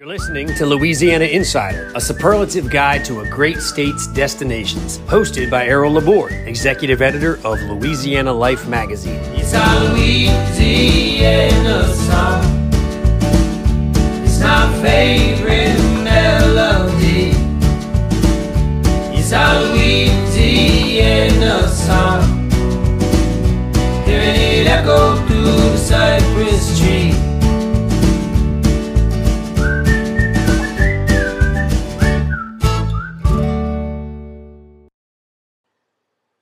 You're listening to Louisiana Insider, a superlative guide to a great state's destinations, hosted by Errol Laborde, executive editor of Louisiana Life magazine. It's our Louisiana song. It's my favorite melody. It's our Louisiana song. Hearing it echo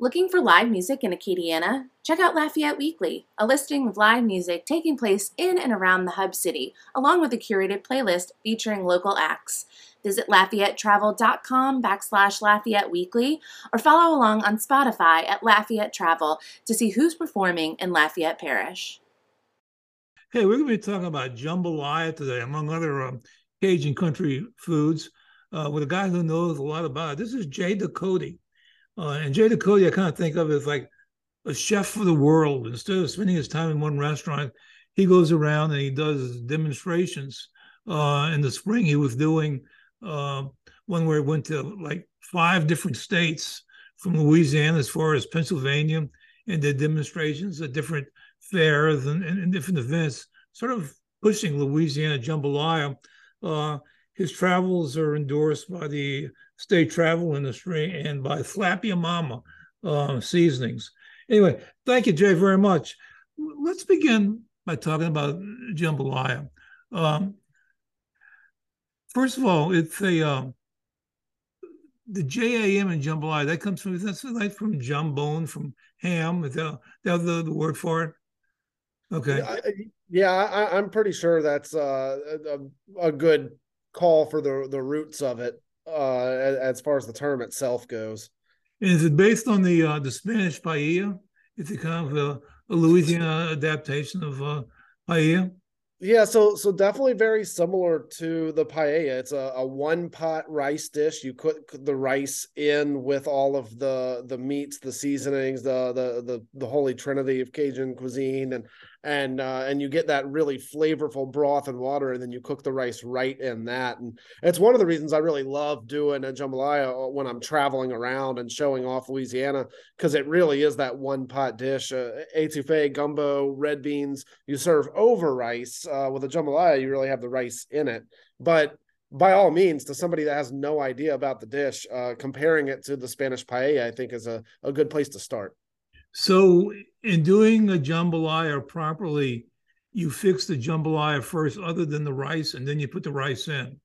Looking for live music in Acadiana? Check out Lafayette Weekly, a listing of live music taking place in and around the hub city, along with a curated playlist featuring local acts. Visit LafayetteTravel.com backslash Lafayette Weekly or follow along on Spotify at Lafayette Travel to see who's performing in Lafayette Parish. Hey, we're going to be talking about jambalaya today, among other um, Cajun country foods, uh, with a guy who knows a lot about it. This is Jay Ducote. Uh, and Jay Ducote, I kind of think of as like a chef for the world. Instead of spending his time in one restaurant, he goes around and he does demonstrations. Uh, in the spring, he was doing uh, one where he went to like five different states from Louisiana as far as Pennsylvania and did demonstrations at different fairs and, and, and different events, sort of pushing Louisiana jambalaya. Uh, his travels are endorsed by the state travel industry and by Slap Ya Mama uh, seasonings. Anyway, thank you, Jay, very much. Let's begin by talking about jambalaya. Um, first of all, it's a um, the JAM and jambalaya that comes from that's like from jambon from ham. Is that, that the, the word for it? Okay. Yeah, I, am pretty sure that's uh, a, a good call for the the roots of it uh, as far as the term itself goes. Is it based on the uh, the Spanish paella? Is it kind of a, a Louisiana adaptation of uh, paella? Yeah, so so definitely very similar to the paella. It's a, a one pot rice dish. You cook the rice in with all of the the meats, the seasonings, the the the the holy trinity of Cajun cuisine, and and uh, and you get that really flavorful broth and water, and then you cook the rice right in that. And it's one of the reasons I really love doing a jambalaya uh, when I'm traveling around and showing off Louisiana because it really is that one pot dish. Uh, etouffee, gumbo, red beans. You serve over rice uh, with a jambalaya. You really have the rice in it, but by all means, to somebody that has no idea about the dish, uh, comparing it to the Spanish paella, I think is a, a good place to start. So, in doing a jambalaya properly, you fix the jambalaya first, other than the rice, and then you put the rice in.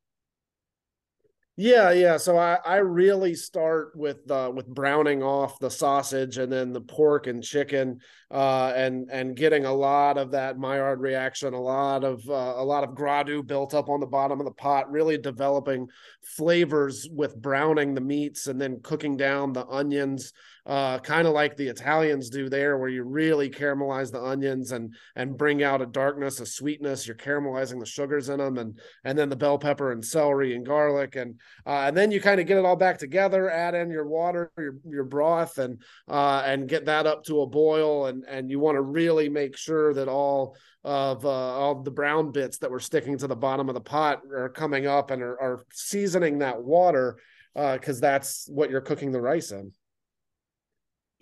Yeah, yeah. So I, I really start with uh, with browning off the sausage and then the pork and chicken, uh, and and getting a lot of that Maillard reaction, a lot of uh, a lot of gradu built up on the bottom of the pot. Really developing flavors with browning the meats and then cooking down the onions uh, kind of like the Italians do there, where you really caramelize the onions and and bring out a darkness, a sweetness. You're caramelizing the sugars in them, and and then the bell pepper and celery and garlic, and uh, and then you kind of get it all back together. Add in your water, your your broth, and uh, and get that up to a boil, and and you want to really make sure that all of uh, all the brown bits that were sticking to the bottom of the pot are coming up and are, are seasoning that water because uh, that's what you're cooking the rice in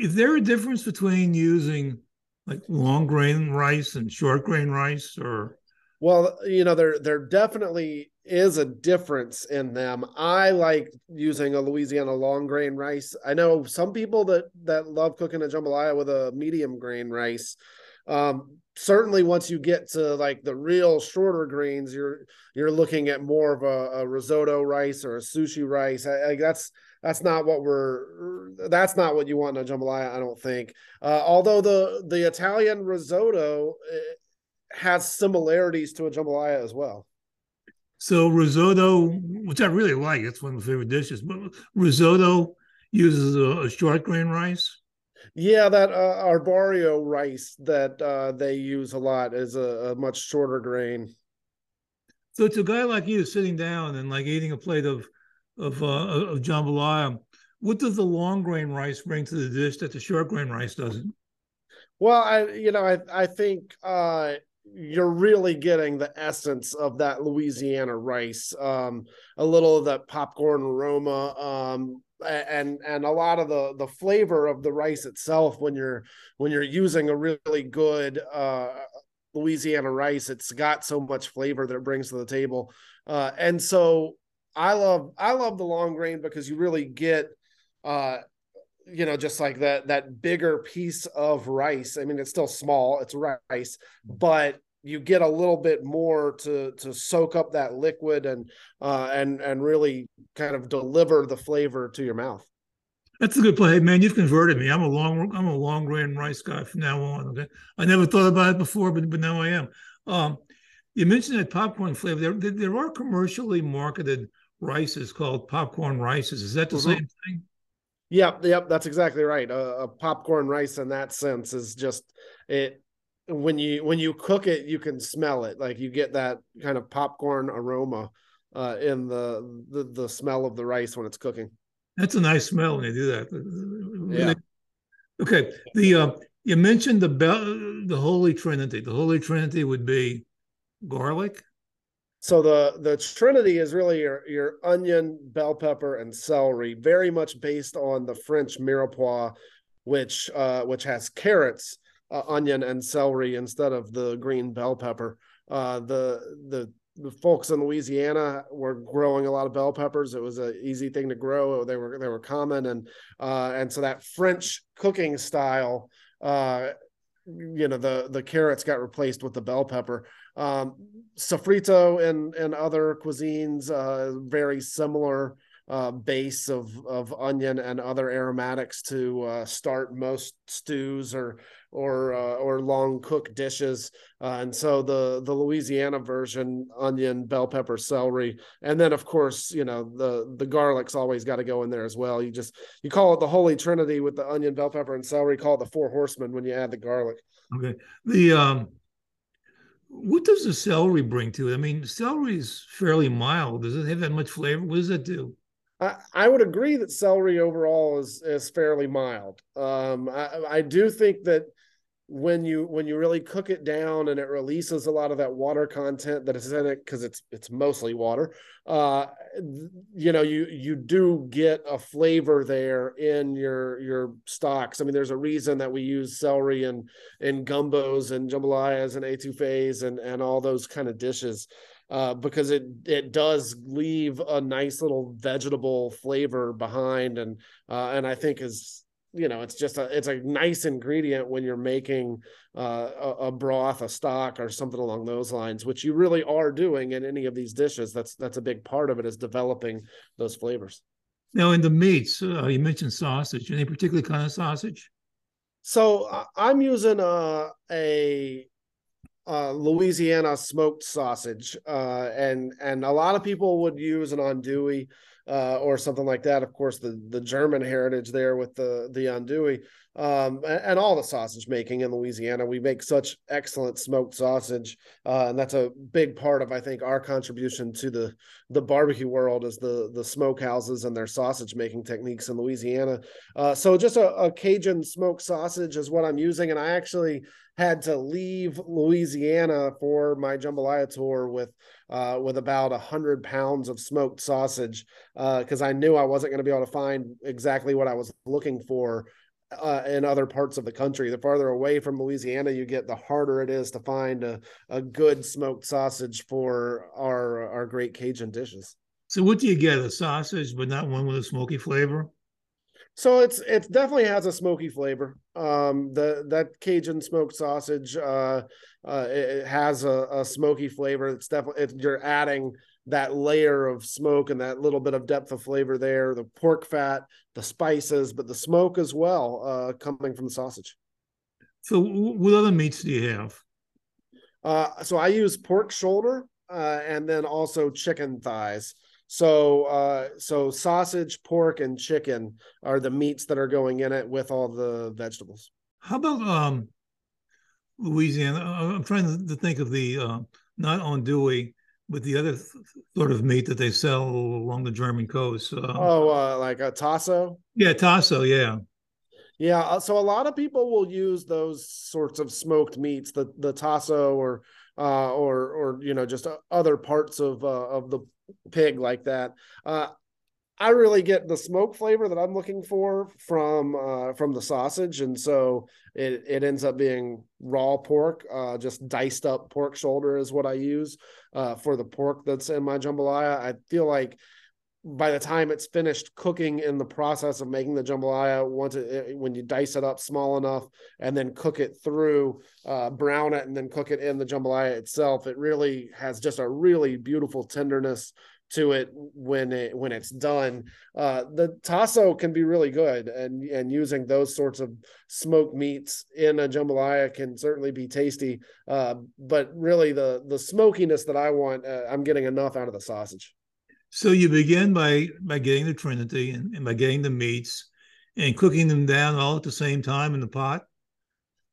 is there a difference between using like long grain rice and short grain rice or? Well you know there there definitely is a difference in them. I like using a louisiana long grain rice. I know some people that that love cooking a jambalaya with a medium grain rice. Um, certainly once you get to like the real shorter grains you're you're looking at more of a, a risotto rice or a sushi rice. I, I, that's that's not what we're that's not what you want in a jambalaya i don't think. Uh, although the the italian risotto eh, has similarities to a jambalaya as well. So risotto which i really like it's one of my favorite dishes but risotto uses a, a short grain rice? Yeah that uh, arborio rice that uh, they use a lot is a, a much shorter grain. So it's a guy like you sitting down and like eating a plate of of uh, of jambalaya. What does the long grain rice bring to the dish that the short grain rice doesn't? Well, I you know I I think uh, you're really getting the essence of that Louisiana rice. Um, a little of that popcorn aroma, um, and and a lot of the the flavor of the rice itself when you're when you're using a really good uh, Louisiana rice, it's got so much flavor that it brings to the table. Uh, and so I love I love the long grain because you really get uh you know just like that that bigger piece of rice. I mean it's still small, it's rice, but you get a little bit more to to soak up that liquid and uh and and really kind of deliver the flavor to your mouth. That's a good play, man. You've converted me. I'm a long, I'm a long grain rice guy from now on. Okay, I never thought about it before, but but now I am. Um, you mentioned that popcorn flavor. There, there are commercially marketed rices called popcorn rices. Is that the mm-hmm. same thing? Yep, yep, that's exactly right. A, a, popcorn rice in that sense is just it. When you when you cook it, you can smell it. Like you get that kind of popcorn aroma uh, in the, the the smell of the rice when it's cooking. That's a nice smell when you do that. Yeah. Okay. The uh, you mentioned the the Holy Trinity. The Holy Trinity would be garlic. So the the Trinity is really your your onion, bell pepper, and celery, very much based on the French mirepoix, which uh, which has carrots, uh, onion, and celery instead of the green bell pepper. Uh, the the the folks in Louisiana were growing a lot of bell peppers. It was an easy thing to grow. They were they were common, and uh, and so that French cooking style, uh, you know, the the carrots got replaced with the bell pepper. Um, sofrito and and other cuisines, uh, very similar uh, base of of onion and other aromatics to uh, start most stews or or uh, or long cook dishes. Uh, and so the the Louisiana version, onion, bell pepper, celery, and then of course you know the the garlic's always got to go in there as well. You just you call it the Holy Trinity with the onion, bell pepper, and celery. Call it the four horsemen when you add the garlic. Okay. The um what does the celery bring to it? I mean, celery is fairly mild. Does it have that much flavor? What does it do? I, would agree that celery overall is is fairly mild. Um, I, I do think that when you when you really cook it down and it releases a lot of that water content that is in it because it's it's mostly water uh you know you you do get a flavor there in your your stocks. I mean there's a reason that we use celery and in gumbos and jambalayas and etouffees and and all those kind of dishes uh, because it it does leave a nice little vegetable flavor behind. And uh, and I think is you know it's just a it's a nice ingredient when you're making uh, a, a, broth a stock or something along those lines which you really are doing in any of these dishes. That's that's a big part of it is developing those flavors. Now in the meats uh, you mentioned sausage. Any particular kind of sausage? So i'm using uh, a, a louisiana smoked sausage uh, and and a lot of people would use an andouille uh, or something like that. Of course, the the German heritage there with the the andouille um, and, all the sausage making in Louisiana. We make such excellent smoked sausage, uh, and that's a big part of I think our contribution to the the barbecue world is the the smokehouses and their sausage making techniques in Louisiana. Uh, so just a, a Cajun smoked sausage is what I'm using, and I actually had to leave Louisiana for my jambalaya tour with uh, with about a hundred pounds of smoked sausage because uh, I knew I wasn't going to be able to find exactly what I was looking for uh, in other parts of the country. The farther away from Louisiana you get, the harder it is to find a, a good smoked sausage for our our great Cajun dishes. So, what do you get? A sausage, but not one with a smoky flavor. So it's it definitely has a smoky flavor. Um, the that Cajun smoked sausage, uh, uh, it, it has a, a, smoky flavor. It's definitely it, you're adding that layer of smoke and that little bit of depth of flavor there. The pork fat, the spices, but the smoke as well, uh, coming from the sausage. So, what other meats do you have? Uh, so I use pork shoulder uh, and then also chicken thighs. So uh, so sausage, pork, and chicken are the meats that are going in it with all the vegetables. How about um, Louisiana? I'm trying to think of the uh, not andouille, but the other sort of meat that they sell along the German coast. Uh, oh, uh, like a tasso. Yeah, tasso. Yeah. Yeah, uh, so a lot of people will use those sorts of smoked meats, the the tasso or uh, or or you know just other parts of uh, of the pig like that. Uh, I really get the smoke flavor that I'm looking for from uh, from the sausage, and so it it ends up being raw pork, uh, just diced up pork shoulder is what I use uh, for the pork that's in my jambalaya. I feel like by the time it's finished cooking in the process of making the jambalaya, once it, when you dice it up small enough and then cook it through, uh, brown it and then cook it in the jambalaya itself, it really has just a really beautiful tenderness to it when it when it's done. Uh, the tasso can be really good, and and using those sorts of smoked meats in a jambalaya can certainly be tasty. Uh, but really, the the smokiness that I want, uh, I'm getting enough out of the sausage. So you begin by by getting the trinity and, and by getting the meats and cooking them down all at the same time in the pot.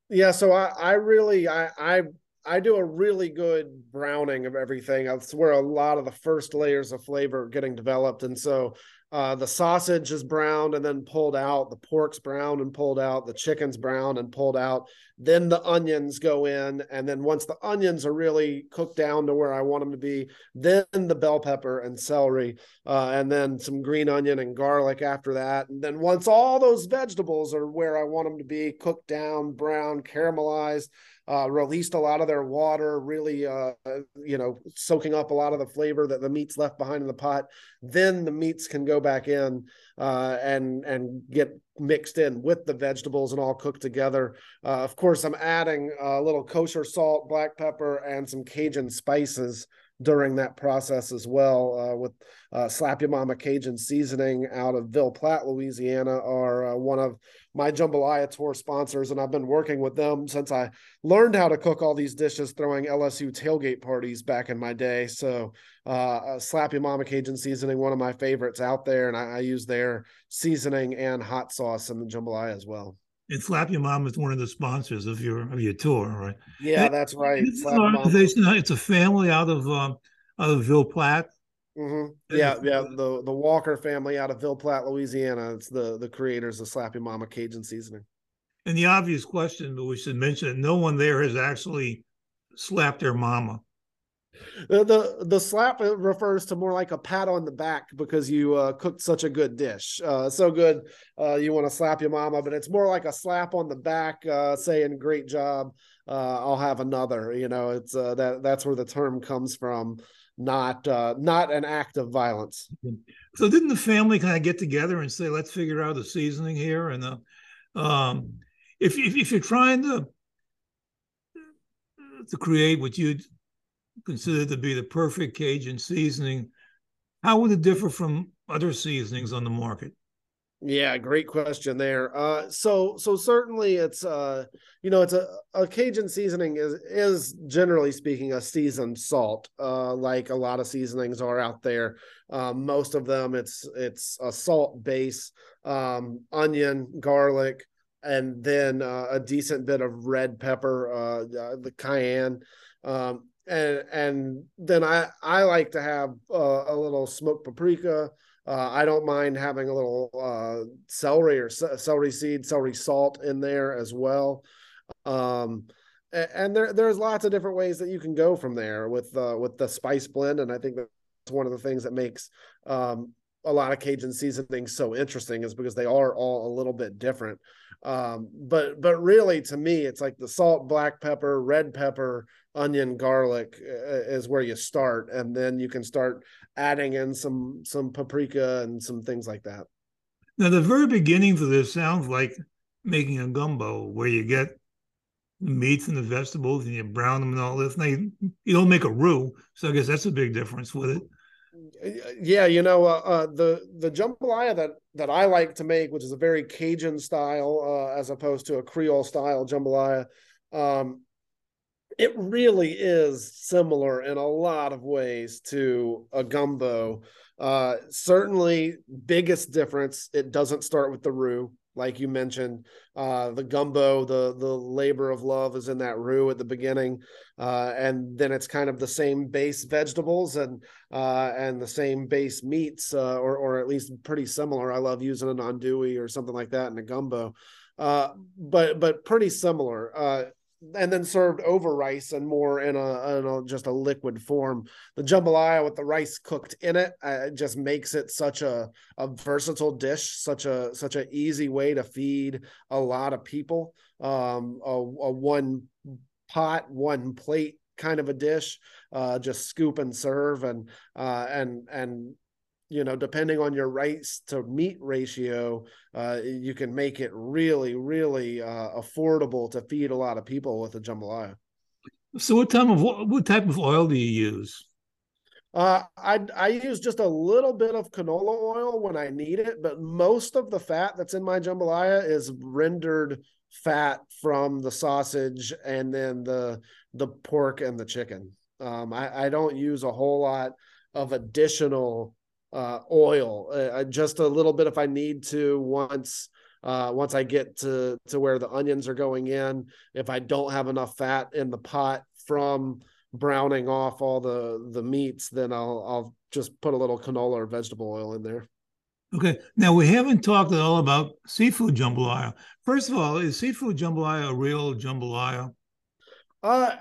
Yeah, so I I really I I I do a really good browning of everything. That's where a lot of the first layers of flavor are getting developed. And so uh, the sausage is browned and then pulled out. The pork's browned and pulled out. The chicken's browned and pulled out. Then the onions go in. And then once the onions are really cooked down to where I want them to be, then the bell pepper and celery, uh, and then some green onion and garlic after that. And then once all those vegetables are where I want them to be, cooked down, brown, caramelized, uh, released a lot of their water, really, uh, you know, soaking up a lot of the flavor that the meat's left behind in the pot. Then the meats can go back in uh, and and get mixed in with the vegetables and all cooked together. Uh, of course, I'm adding a little kosher salt, black pepper, and some Cajun spices during that process as well uh, with uh, Slap Your Mama Cajun seasoning out of Ville Platte, Louisiana, are uh, one of my jambalaya tour sponsors, and I've been working with them since I learned how to cook all these dishes, throwing LSU tailgate parties back in my day. So, uh, Slap Your Mama Cajun seasoning, one of my favorites out there, and I, I use their seasoning and hot sauce in the jambalaya as well. And Slap Your Mom is one of the sponsors of your of your tour, right? Yeah, and that's right. It's an organization. It's a family out of um, out of Ville Platte. Mm-hmm. Yeah, yeah. The the Walker family out of Ville Platte, Louisiana. It's the the creators of Slap Your Mama Cajun seasoning. And the obvious question, but we should mention that no one there has actually slapped their mama. The, the the slap refers to more like a pat on the back because you uh, cooked such a good dish, uh, so good uh, you want to slap your mama, but it's more like a slap on the back, uh, saying "Great job, uh, I'll have another." You know, it's uh, that that's where the term comes from, not uh, not an act of violence. So didn't the family kind of get together and say, "Let's figure out the seasoning here"? And um, if, if if you're trying to to create what you'd consider to be the perfect Cajun seasoning. How would it differ from other seasonings on the market? Yeah, great question there. Uh, so so certainly it's uh, you know, it's a, a Cajun seasoning is is generally speaking a seasoned salt, uh, like a lot of seasonings are out there. Um, most of them it's it's a salt base, um, onion, garlic, and then uh, a decent bit of red pepper, uh, the cayenne. Um, and and then I I like to have uh, a little smoked paprika. Uh, I don't mind having a little uh, celery or celery seed, celery salt in there as well. Um, and, and there there's lots of different ways that you can go from there with uh, with the spice blend, and I think that's one of the things that makes um, a lot of Cajun seasonings so interesting is because they are all a little bit different. Um, but but really, to me, it's like the salt, black pepper, red pepper, onion, garlic uh, is where you start, and then you can start adding in some some paprika and some things like that. Now, the very beginning for this sounds like making a gumbo, where you get the meats and the vegetables and you brown them and all this. Now, you, you don't make a roux, so I guess that's a big difference with it yeah you know uh, uh, the the jambalaya that that i like to make which is a very cajun style uh, as opposed to a creole style jambalaya um, it really is similar in a lot of ways to a gumbo. Uh, certainly biggest difference it doesn't start with the roux like you mentioned uh, the gumbo the the labor of love is in that roux at the beginning uh, and then it's kind of the same base vegetables and uh, and the same base meats uh, or or at least pretty similar. I love using an andouille or something like that in a gumbo. Uh, but but pretty similar. Uh, and then served over rice and more in a, in a just a liquid form. The jambalaya with the rice cooked in it uh, just makes it such a a versatile dish, such a such an easy way to feed a lot of people. Um, a, a one pot, one plate kind of a dish, uh, just scoop and serve, and uh, and and you know, depending on your rice to meat ratio, uh, you can make it really, really uh, affordable to feed a lot of people with a jambalaya. So, what type of what type of oil do you use? Uh, I I use just a little bit of canola oil when I need it, but most of the fat that's in my jambalaya is rendered fat from the sausage and then the the pork and the chicken. Um, I, I don't use a whole lot of additional uh, oil, uh, just a little bit if I need to once uh, once I get to to where the onions are going in. If I don't have enough fat in the pot from browning off all the the meats, then I'll I'll just put a little canola or vegetable oil in there. Okay. Now we haven't talked at all about seafood jambalaya. First of all, is seafood jambalaya a real jambalaya? Uh,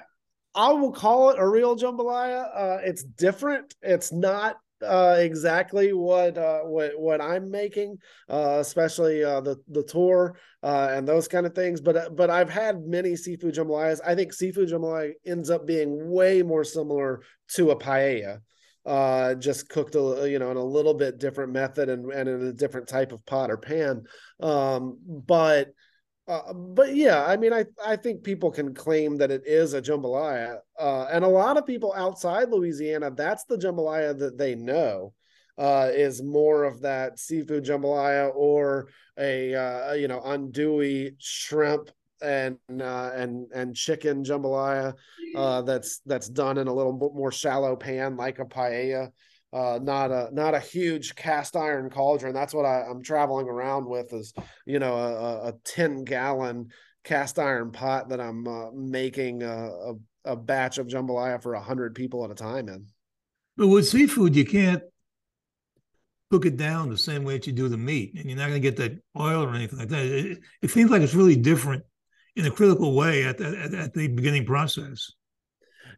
I will call it a real jambalaya. Uh, it's different. It's not uh, exactly what uh, what what I'm making, uh, especially uh, the the tour uh, and those kind of things. But uh, but I've had many seafood jambalayas. I think seafood jambalaya ends up being way more similar to a paella, uh, just cooked a you know in a little bit different method and and in a different type of pot or pan. Um, but uh, but yeah, I mean, I I think people can claim that it is a jambalaya, uh, and a lot of people outside Louisiana, that's the jambalaya that they know, uh, is more of that seafood jambalaya or a uh, you know andouille shrimp and uh, and and chicken jambalaya that's that's done in a little more shallow pan like a paella uh, not a not a huge cast iron cauldron. That's what I, am traveling around with is you know a, a 10 gallon cast iron pot that I'm uh, making a, a, a, batch of jambalaya for hundred people at a time in. But with seafood, you can't cook it down the same way that you do the meat, and you're not going to get that oil or anything like that. It, it seems like it's really different in a critical way at, at, at the beginning process.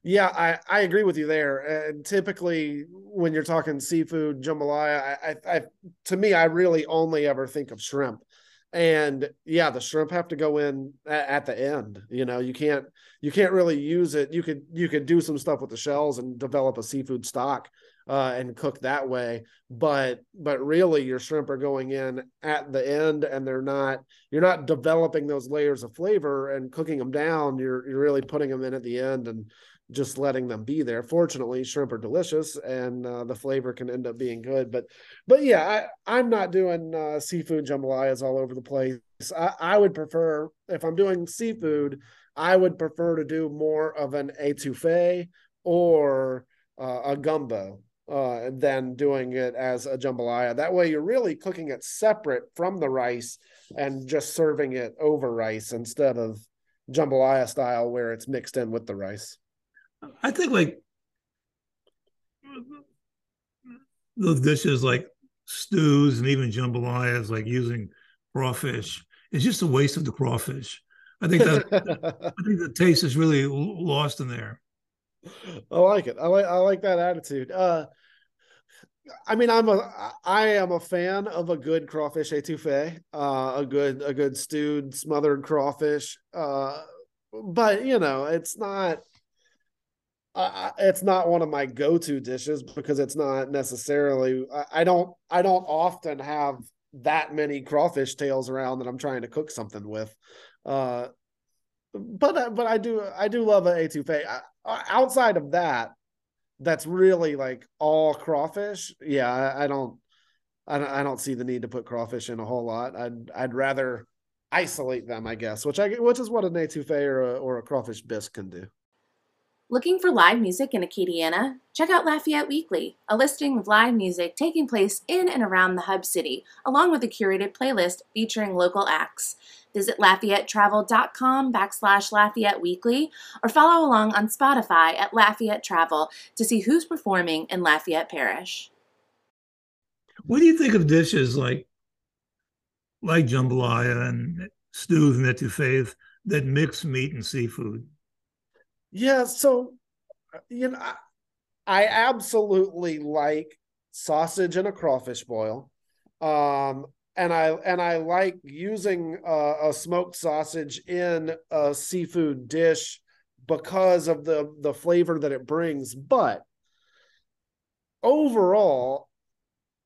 Yeah, I, I agree with you there. And typically, when you're talking seafood jambalaya, I, I, I to me, I really only ever think of shrimp. And yeah, the shrimp have to go in at, at the end. You know, you can't you can't really use it. You could you could do some stuff with the shells and develop a seafood stock uh, and cook that way. But but really, your shrimp are going in at the end, and they're not. You're not developing those layers of flavor and cooking them down. You're you're really putting them in at the end, and just letting them be there. Fortunately, shrimp are delicious and uh, the flavor can end up being good. But, but yeah, I, I'm not doing uh, seafood jambalayas all over the place. I, I would prefer if I'm doing seafood, I would prefer to do more of an etouffee or uh, a gumbo uh, than doing it as a jambalaya. That way, you're really cooking it separate from the rice and just serving it over rice instead of jambalaya style where it's mixed in with the rice. I think like those dishes like stews and even jambalayas, like using crawfish, it's just a waste of the crawfish. I think that I think the taste is really lost in there. I like it. I like I like that attitude. Uh, I mean, I'm a I am a fan of a good crawfish etouffee, uh, a good a good stewed smothered crawfish. Uh, but you know, it's not uh, it's not one of my go-to dishes because it's not necessarily I, I don't I don't often have that many crawfish tails around that I'm trying to cook something with. Uh, but uh, but I do I do love an etouffee. I, outside of that, that's really like all crawfish. Yeah, I, I don't I don't I don't see the need to put crawfish in a whole lot. I'd I'd rather isolate them, I guess, which I which is what an etouffee or a, or a crawfish bisque can do. Looking for live music in Acadiana? Check out Lafayette Weekly, a listing of live music taking place in and around the Hub City, along with a curated playlist featuring local acts. Visit LafayetteTravel.com backslash Lafayette Weekly or follow along on Spotify at Lafayette Travel to see who's performing in Lafayette Parish. What do you think of dishes like like jambalaya and stews and etouffees that mix meat and seafood? Yeah, so you know, I, I absolutely like sausage in a crawfish boil. Um, and I and I like using uh, a smoked sausage in a seafood dish because of the the flavor that it brings. But overall,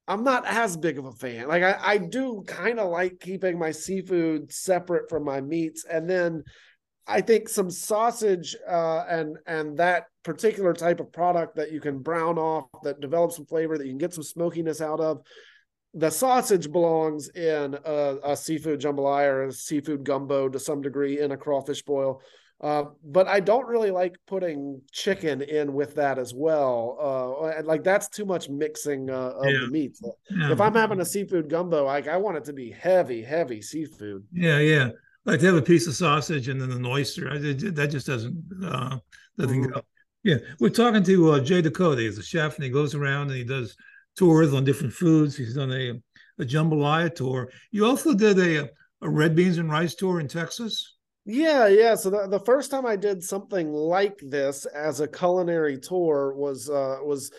I'm not as big of a fan. Like I, I do kind of like keeping my seafood separate from my meats, and then I think some sausage uh, and and that particular type of product that you can brown off that develops some flavor that you can get some smokiness out of. The sausage belongs in a, a seafood jambalaya or a seafood gumbo to some degree in a crawfish boil. Uh, but I don't really like putting chicken in with that as well. Uh, like that's too much mixing uh, of yeah. the meats. If I'm having a seafood gumbo, like I want it to be heavy, heavy seafood. Yeah, yeah. Like to have a piece of sausage and then an oyster. I, that just doesn't uh, doesn't mm. go. Yeah, we're talking to uh, Jay Ducote. He's a chef, and he goes around and he does tours on different foods. He's done a a jambalaya tour. You also did a a red beans and rice tour in Texas. Yeah, yeah. So the, the first time I did something like this as a culinary tour was uh, was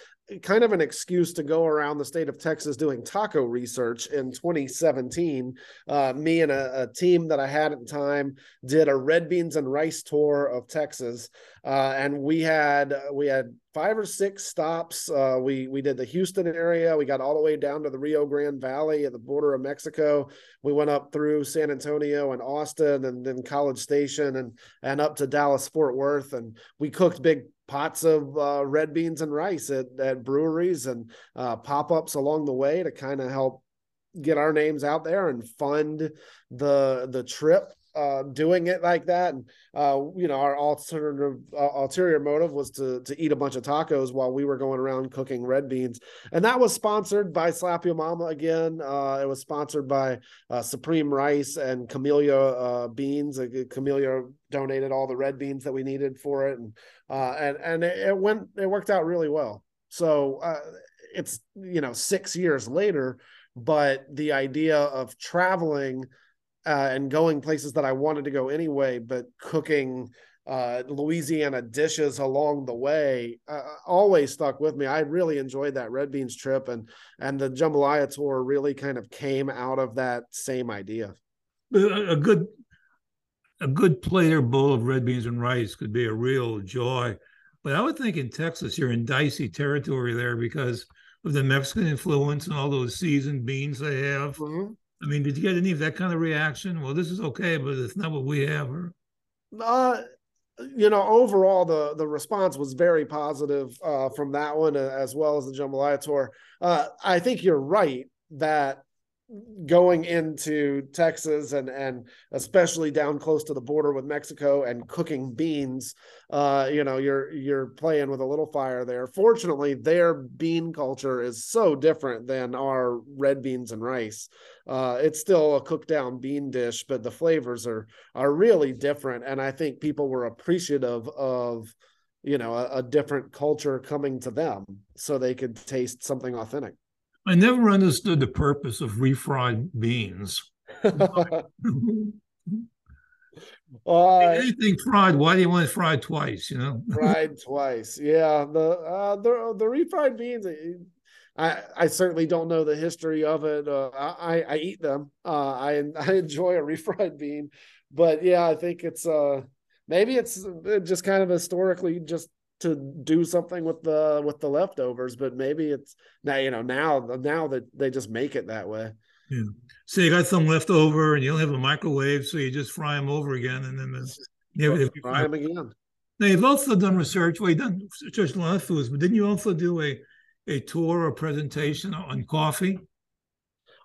kind of an excuse to go around the state of Texas doing taco research in 2017. Uh, me and a, a, team that I had at the time did a red beans and rice tour of Texas, uh, and we had we had five or six stops. Uh, we we did the Houston area. We got all the way down to the Rio Grande Valley at the border of Mexico. We went up through San Antonio and Austin, and then College Station, and and up to Dallas Fort Worth. And we cooked big pots of uh, red beans and rice at, at breweries and uh, pop-ups along the way to kind of help get our names out there and fund the the trip uh, doing it like that. And uh, you know, our alternative uh, ulterior motive was to to eat a bunch of tacos while we were going around cooking red beans. And that was sponsored by Slap Your Mama again. Uh, it was sponsored by uh, Supreme Rice and Camellia Beans. Camellia donated all the red beans that we needed for it, and and and it, went it worked out really well. So it's you know six years later, but the idea of traveling uh, and going places that I wanted to go anyway, but cooking uh, Louisiana dishes along the way uh, always stuck with me. I really enjoyed that red beans trip, and and the jambalaya tour really kind of came out of that same idea. A good a good plater bowl of red beans and rice could be a real joy. But I would think in Texas you're in dicey territory there because of the Mexican influence and all those seasoned beans they have. Mm-hmm. I mean, did you get any of that kind of reaction? Well, this is okay, but it's not what we have. Or... Uh, you know, overall, the the response was very positive uh, from that one, uh, as well as the jambalaya tour. Uh, I think you're right that going into Texas and and especially down close to the border with Mexico and cooking beans, uh, you know, you're you're playing with a little fire there. Fortunately, their bean culture is so different than our red beans and rice. Uh, it's still a cooked down bean dish, but the flavors are are really different, and I think people were appreciative of you know a, a different culture coming to them so they could taste something authentic. I never understood the purpose of refried beans. uh, Anything fried, why do you want it fried twice? You know, fried twice. Yeah, the uh, the the refried beans. I I certainly don't know the history of it. Uh, I I eat them. Uh, I I enjoy a refried bean, but yeah, I think it's uh maybe it's just kind of historically just to do something with the with the leftovers but maybe it's now you know now now that they just make it that way. Yeah. So you got some left over and you don't have a microwave so you just fry them over again and then you fry them again. Now you've also done research well you've done research on a lot of foods but didn't you also do a a tour or presentation on coffee?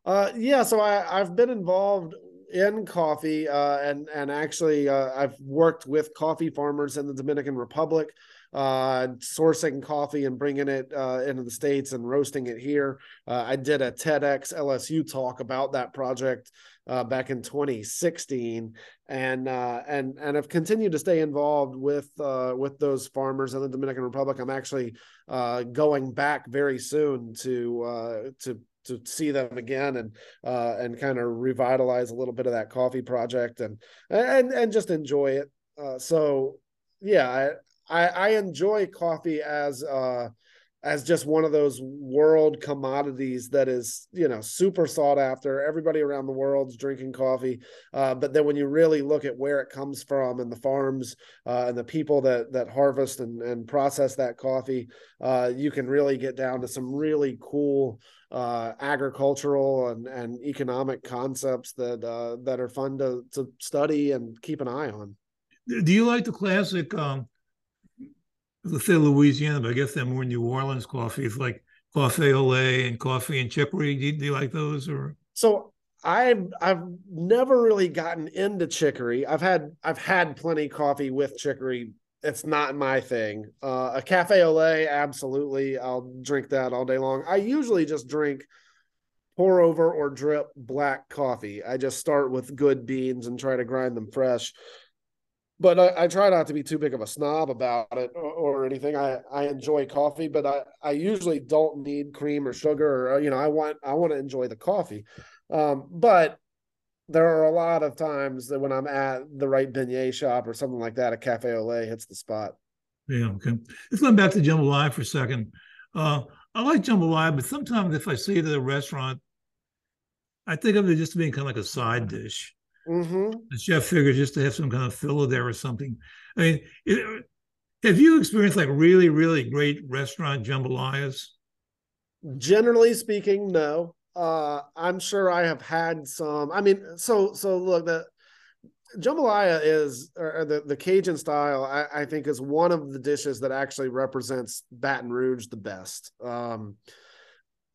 Uh yeah so i i've been involved in coffee uh, and and actually uh, I've worked with coffee farmers in the Dominican Republic uh, sourcing coffee and bringing it uh, into the states and roasting it here. Uh, I did a TEDx LSU talk about that project uh, back in 2016, and uh, and and have continued to stay involved with uh, with those farmers in the Dominican Republic. I'm actually uh, going back very soon to uh, to to see them again and uh, and kind of revitalize a little bit of that coffee project and and and just enjoy it. Uh, so yeah, I, I, enjoy coffee as uh as just one of those world commodities that is you know super sought after. Everybody around the world's drinking coffee. Uh, but then when you really look at where it comes from and the farms uh, and the people that that harvest and, and process that coffee uh, you can really get down to some really cool uh, agricultural and, and economic concepts that uh, that are fun to to study and keep an eye on. Do you like the classic um let's say Louisiana, but I guess they're more New Orleans coffees like Cafe au lait and coffee and chicory. Do you, do you like those or? So I've I've never really gotten into chicory. I've had I've had plenty coffee with chicory. It's not my thing. Uh, a cafe au lait, absolutely. I'll drink that all day long. I usually just drink pour over or drip black coffee. I just start with good beans and try to grind them fresh but I, I, try not to be too big of a snob about it or, or, anything. I, I enjoy coffee, but I, I usually don't need cream or sugar or you know I want I want to enjoy the coffee. Um, but there are a lot of times that when I'm at the right beignet shop or something like that, a cafe au lait hits the spot. Yeah, okay. Let's go back to jambalaya for a second. Uh, I like jambalaya, but sometimes if I see it at a restaurant, I think of it just being kind of like a side dish. Mm-hmm. The chef figures just to have some kind of filler there or something. I mean, it, have you experienced like really, really great restaurant jambalayas? Generally speaking, no. Uh, I'm sure I have had some. I mean, so so look, the jambalaya is or the the Cajun style. I, I think is one of the dishes that actually represents Baton Rouge the best. Um,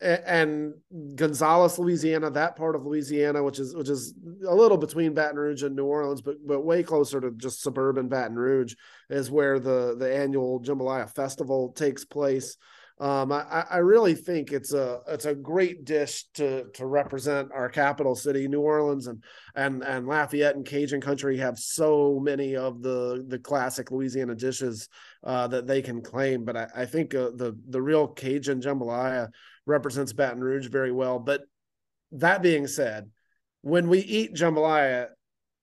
and Gonzales, Louisiana, that part of Louisiana, which is which is a little between Baton Rouge and New Orleans, but but way closer to just suburban Baton Rouge, is where the the annual Jambalaya Festival takes place. Um, I, I really think it's a it's a great dish to to represent our capital city, New Orleans, and and and Lafayette and Cajun country have so many of the the classic Louisiana dishes uh, that they can claim. But I, I think uh, the the real Cajun jambalaya represents Baton Rouge very well. But that being said, when we eat jambalaya,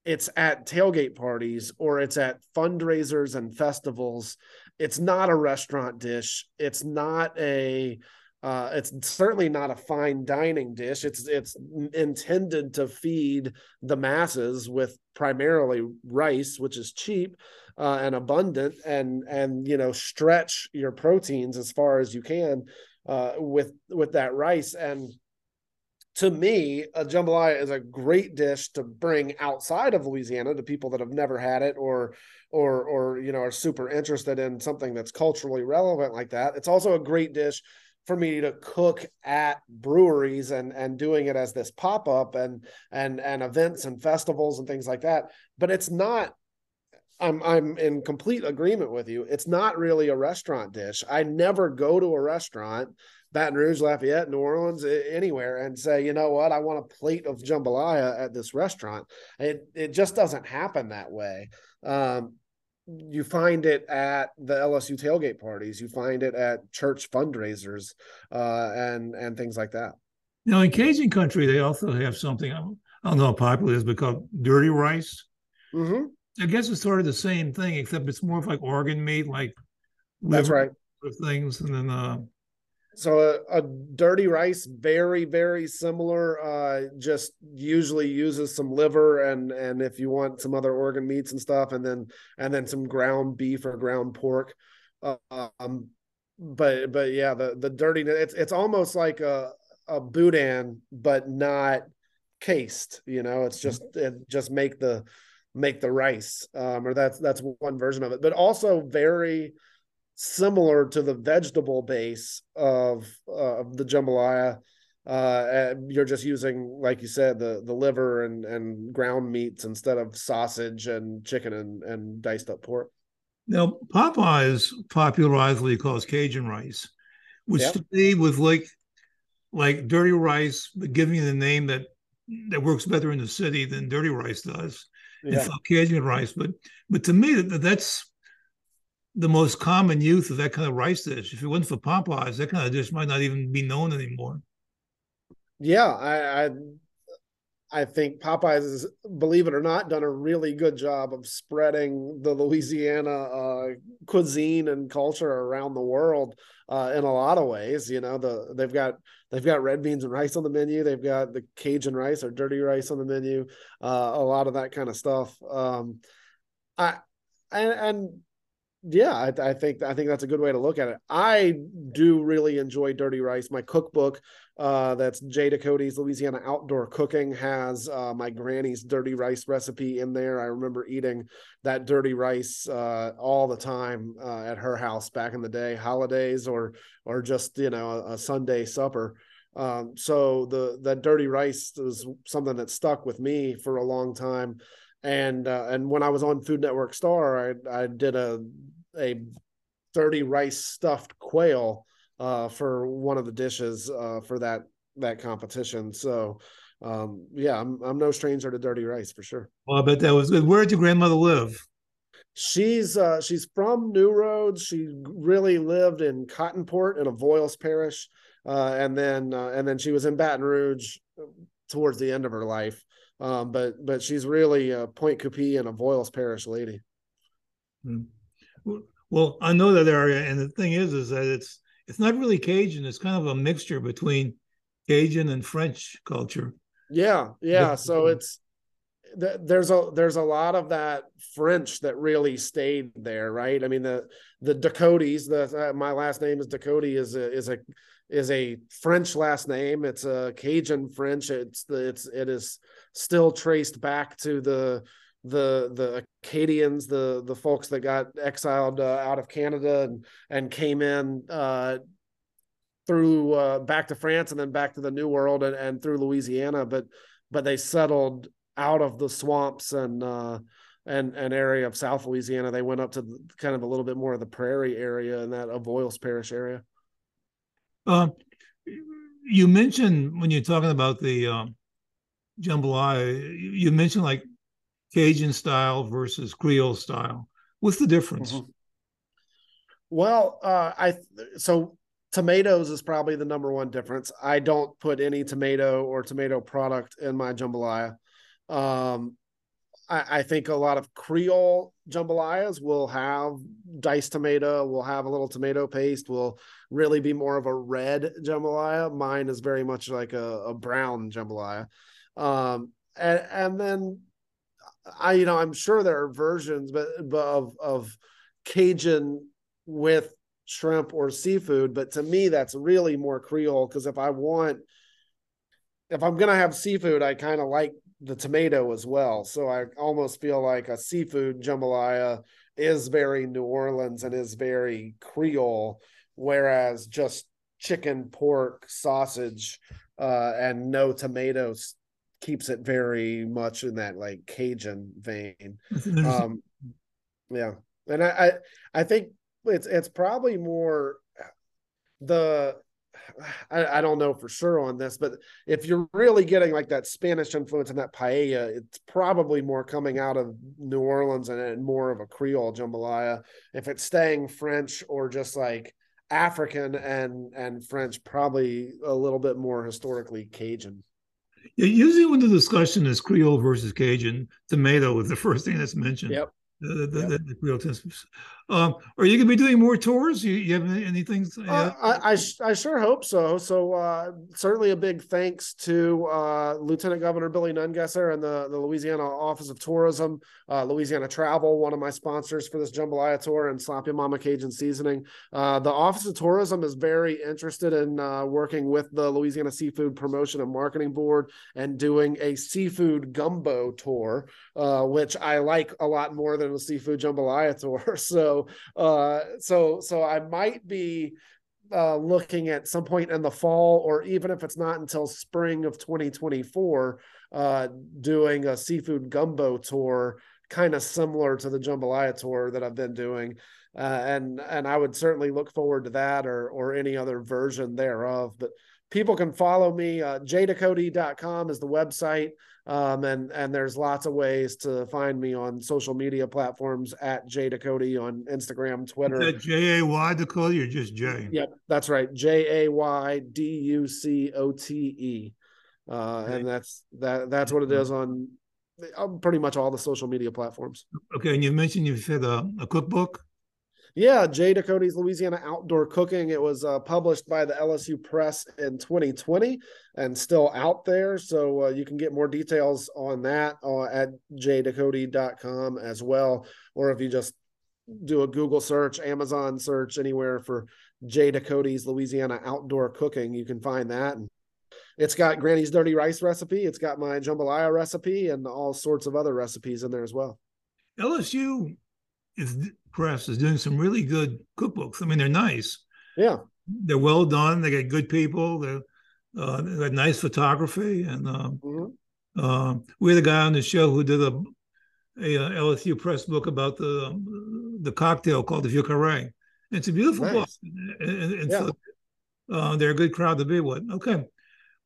it's at tailgate parties or it's at fundraisers and festivals. It's not a restaurant dish. It's not a uh, it's certainly not a fine dining dish. It's it's intended to feed the masses with primarily rice, which is cheap uh, and abundant, and and you know stretch your proteins as far as you can uh, with with that rice. And to me, a jambalaya is a great dish to bring outside of Louisiana to people that have never had it or or or you know are super interested in something that's culturally relevant like that. It's also a great dish for me to cook at breweries and and doing it as this pop up and and and events and festivals and things like that. But it's not I'm I'm in complete agreement with you. It's not really a restaurant dish. I never go to a restaurant, Baton Rouge, Lafayette, New Orleans, anywhere, and say, you know what, I want a plate of jambalaya at this restaurant. It it just doesn't happen that way. Um, you find it at the LSU tailgate parties. You find it at church fundraisers, uh, and and things like that. Now, in Cajun country, they also have something. I don't know how popular it is, but called dirty rice. Mm-hmm. I guess it's sort of the same thing, except it's more of like organ meat, like that's right things, and then uh, so a, a, dirty rice, very very similar. Uh, just usually uses some liver and and if you want some other organ meats and stuff, and then and then some ground beef or ground pork. Um, but but yeah, the the dirty it's it's almost like a a boudin, but not cased. You know, it's just it just make the make the rice um, or that's that's one version of it but also very similar to the vegetable base of uh, of the jambalaya. Uh, you're just using like you said the the liver and and ground meats instead of sausage and chicken and and diced up pork. Now popeyes popularized what he calls cajun rice which yep. to me was like like dirty rice but giving the name that that works better in the city than dirty rice does yeah. and Cajun rice. But but to me, that, that's the most common use of that kind of rice dish. If it wasn't for Popeyes, that kind of dish might not even be known anymore. Yeah, I, I I think Popeyes is, believe it or not, done a really good job of spreading the Louisiana uh, cuisine and culture around the world uh, in a lot of ways. You know, the they've got they've got red beans and rice on the menu. They've got the Cajun rice or dirty rice on the menu. Uh, a lot of that kind of stuff. Um, I and, and yeah, I, I, think I think that's a good way to look at it. I do really enjoy dirty rice. My cookbook, uh, that's Jay Ducote's Louisiana Outdoor Cooking, has uh, my granny's dirty rice recipe in there. I remember eating that dirty rice uh, all the time uh, at her house back in the day, holidays or or just you know a, a Sunday supper. Um, so the that dirty rice was something that stuck with me for a long time and uh, and when I was on Food Network Star, I I did a a dirty rice stuffed quail uh, for one of the dishes uh, for that that competition. So um, yeah, I'm I'm no stranger to dirty rice for sure. Well, I bet that was good. Where did your grandmother live? She's uh, she's from New Roads. She really lived in Cottonport in a Avoyelles Parish, uh, and then uh, and then she was in Baton Rouge towards the end of her life. Um, but but she's really a Pointe Coupee and Avoyelles Parish lady. Hmm. Well, I know that area, and the thing is, is that it's it's not really Cajun. It's kind of a mixture between Cajun and French culture. Yeah, yeah. So it's there's a there's a lot of that French that really stayed there, right? I mean the the Ducotes, the uh, my last name is Ducote is a is a is a French last name. It's a Cajun French. It's the it's it is still traced back to the the the Acadians, the the folks that got exiled uh, out of Canada and and came in uh, through uh, back to France and then back to the New World and, and through Louisiana, but but they settled out of the swamps and uh, and an area of South Louisiana. They went up to kind of a little bit more of the prairie area and that of Avoyelles Parish area. Um, you mentioned when you're talking about the um, jambalaya, you mentioned like Cajun style versus Creole style. What's the difference? Mm-hmm. Well, uh, I so tomatoes is probably the number one difference. I don't put any tomato or tomato product in my jambalaya. Um, I, I, think a lot of Creole jambalayas will have diced tomato, will have a little tomato paste, will really be more of a red jambalaya. Mine is very much like a, a brown jambalaya. Um, and, and then I, you know, I'm sure there are versions, but, but of of Cajun with shrimp or seafood. But to me, that's really more Creole because if I want, if I'm gonna have seafood, I kind of like the tomato as well. So I almost feel like a seafood jambalaya is very New Orleans and is very Creole, whereas just chicken, pork, sausage, uh, and no tomatoes keeps it very much in that like Cajun vein. um, yeah, and I, I I think it's it's probably more the I, I, don't know for sure on this, but if you're really getting like that Spanish influence and that paella, it's probably more coming out of New Orleans and, and more of a Creole jambalaya. If it's staying French or just like African and and French, probably a little bit more historically Cajun. Usually when the discussion is Creole versus Cajun, tomato is the first thing that's mentioned. Yep. The, the, yep. the, Creole um, are you going to be doing more tours? You, you have anything? Uh, I, I, I, sure hope so. So uh, certainly a big thanks to uh, Lieutenant Governor Billy Nungesser and the, the Louisiana Office of Tourism, uh, Louisiana Travel, one of my sponsors for this jambalaya tour, and Slap Ya Mama Cajun Seasoning. Uh, the Office of Tourism is very interested in uh, working with the Louisiana Seafood Promotion and Marketing Board and doing a seafood gumbo tour, which I like a lot more than a seafood jambalaya tour. So uh, so so I might be uh, looking at some point in the fall, or even if it's not until spring of 2024, uh, doing a seafood gumbo tour, kind of similar to the jambalaya tour that I've been doing. Uh, and and I would certainly look forward to that or or any other version thereof. But people can follow me. Uh, jducote.com is the website. Um, and and there's lots of ways to find me on social media platforms at Jay Ducote on Instagram, Twitter. J A Y Ducote or just J? Yep, that's right. J A Y D U C O T E. uh, and that's that that's what it is on uh, pretty much all the social media platforms. Okay, and you mentioned you've had a, a cookbook. Yeah, Jay Ducote's Louisiana Outdoor Cooking. It was uh, published by the LSU Press in 2020 and still out there. So uh, you can get more details on that uh, at jducote.com as well. Or if you just do a Google search, Amazon search, anywhere for Jay Ducote's Louisiana Outdoor Cooking, you can find that. And it's got Granny's Dirty Rice recipe. It's got my jambalaya recipe and all sorts of other recipes in there as well. LSU is press is doing some really good cookbooks. I mean, they're nice. Yeah, they're well done. They get good people. They're uh, they got nice photography, and uh, mm-hmm. uh, we had a guy on the show who did a, a, a uh, LSU press book about the um, the cocktail called the Vieux Carré. It's a beautiful nice. book, and, and yeah. so uh, they're a good crowd to be with. Okay,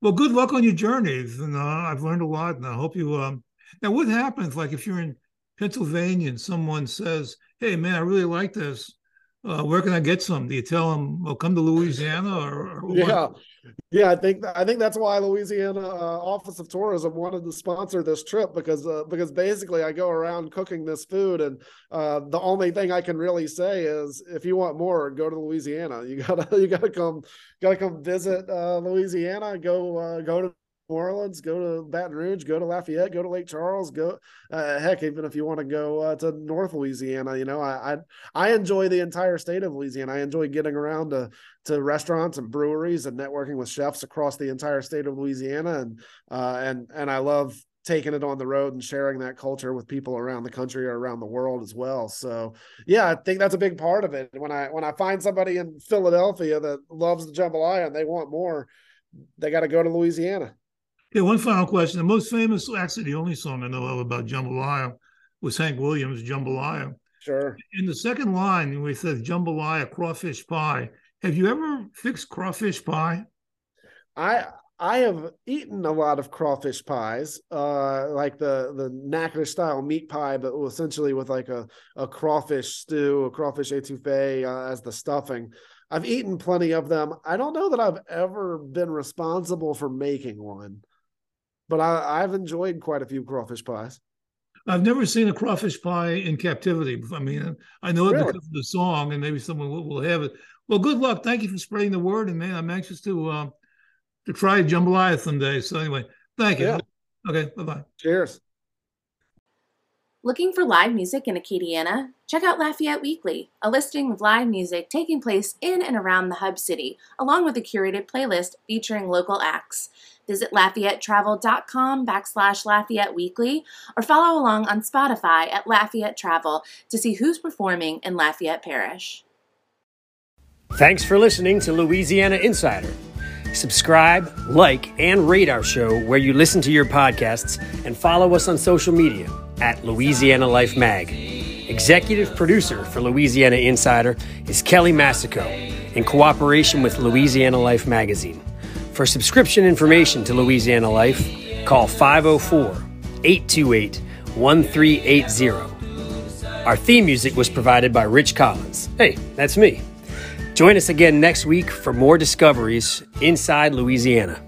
well, good luck on your journeys, and uh, I've learned a lot, and I hope you. Um, now, what happens like if you're in Pennsylvania and someone says, "Hey, man, I really like this. Uh, where can I get some?" Do you tell them, "Well, come to Louisiana"? Or, or yeah, yeah. I think I think that's why Louisiana uh, Office of Tourism wanted to sponsor this trip because uh, because basically I go around cooking this food, and uh, the only thing I can really say is, if you want more, go to Louisiana. You gotta you gotta come gotta come visit uh, Louisiana. Go uh, go to New Orleans, go to Baton Rouge, go to Lafayette, go to Lake Charles, go uh, heck, even if you want to go uh, to North Louisiana, you know, I, I, I enjoy the entire state of Louisiana. I enjoy getting around to to restaurants and breweries and networking with chefs across the entire state of Louisiana, and uh, and and I love taking it on the road and sharing that culture with people around the country or around the world as well. So yeah, I think that's a big part of it. When I when I find somebody in Philadelphia that loves the jambalaya and they want more, they got to go to Louisiana. Yeah, one final question. The most famous, actually, the only song I know of about jambalaya was Hank Williams' Jambalaya. Sure. In the second line, we says jambalaya crawfish pie. Have you ever fixed crawfish pie? I I have eaten a lot of crawfish pies, uh, like the the Natchitoches style meat pie, but essentially with like a, a crawfish stew, a crawfish etouffee uh, as the stuffing. I've eaten plenty of them. I don't know that I've ever been responsible for making one but I, I've enjoyed quite a few crawfish pies. I've never seen a crawfish pie in captivity. I mean, I know it really? because of the song, and maybe someone will, will, have it. Well, good luck. Thank you for spreading the word, and man, I'm anxious to uh, to try jambalaya someday. So anyway, thank you. Yeah. Okay, bye bye. Cheers. Looking for live music in Acadiana? Check out Lafayette Weekly, a listing of live music taking place in and around the Hub City, along with a curated playlist featuring local acts. Visit LafayetteTravel.com backslash Lafayette Weekly or follow along on Spotify at Lafayette Travel to see who's performing in Lafayette Parish. Thanks for listening to Louisiana Insider. Subscribe, like, and rate our show where you listen to your podcasts and follow us on social media at Louisiana Life Mag. Executive producer for Louisiana Insider is Kelly Massicot in cooperation with Louisiana Life Magazine. For subscription information to Louisiana Life, call 504 828 1380. Our theme music was provided by Rich Collins. Hey, that's me. Join us again next week for more discoveries inside Louisiana.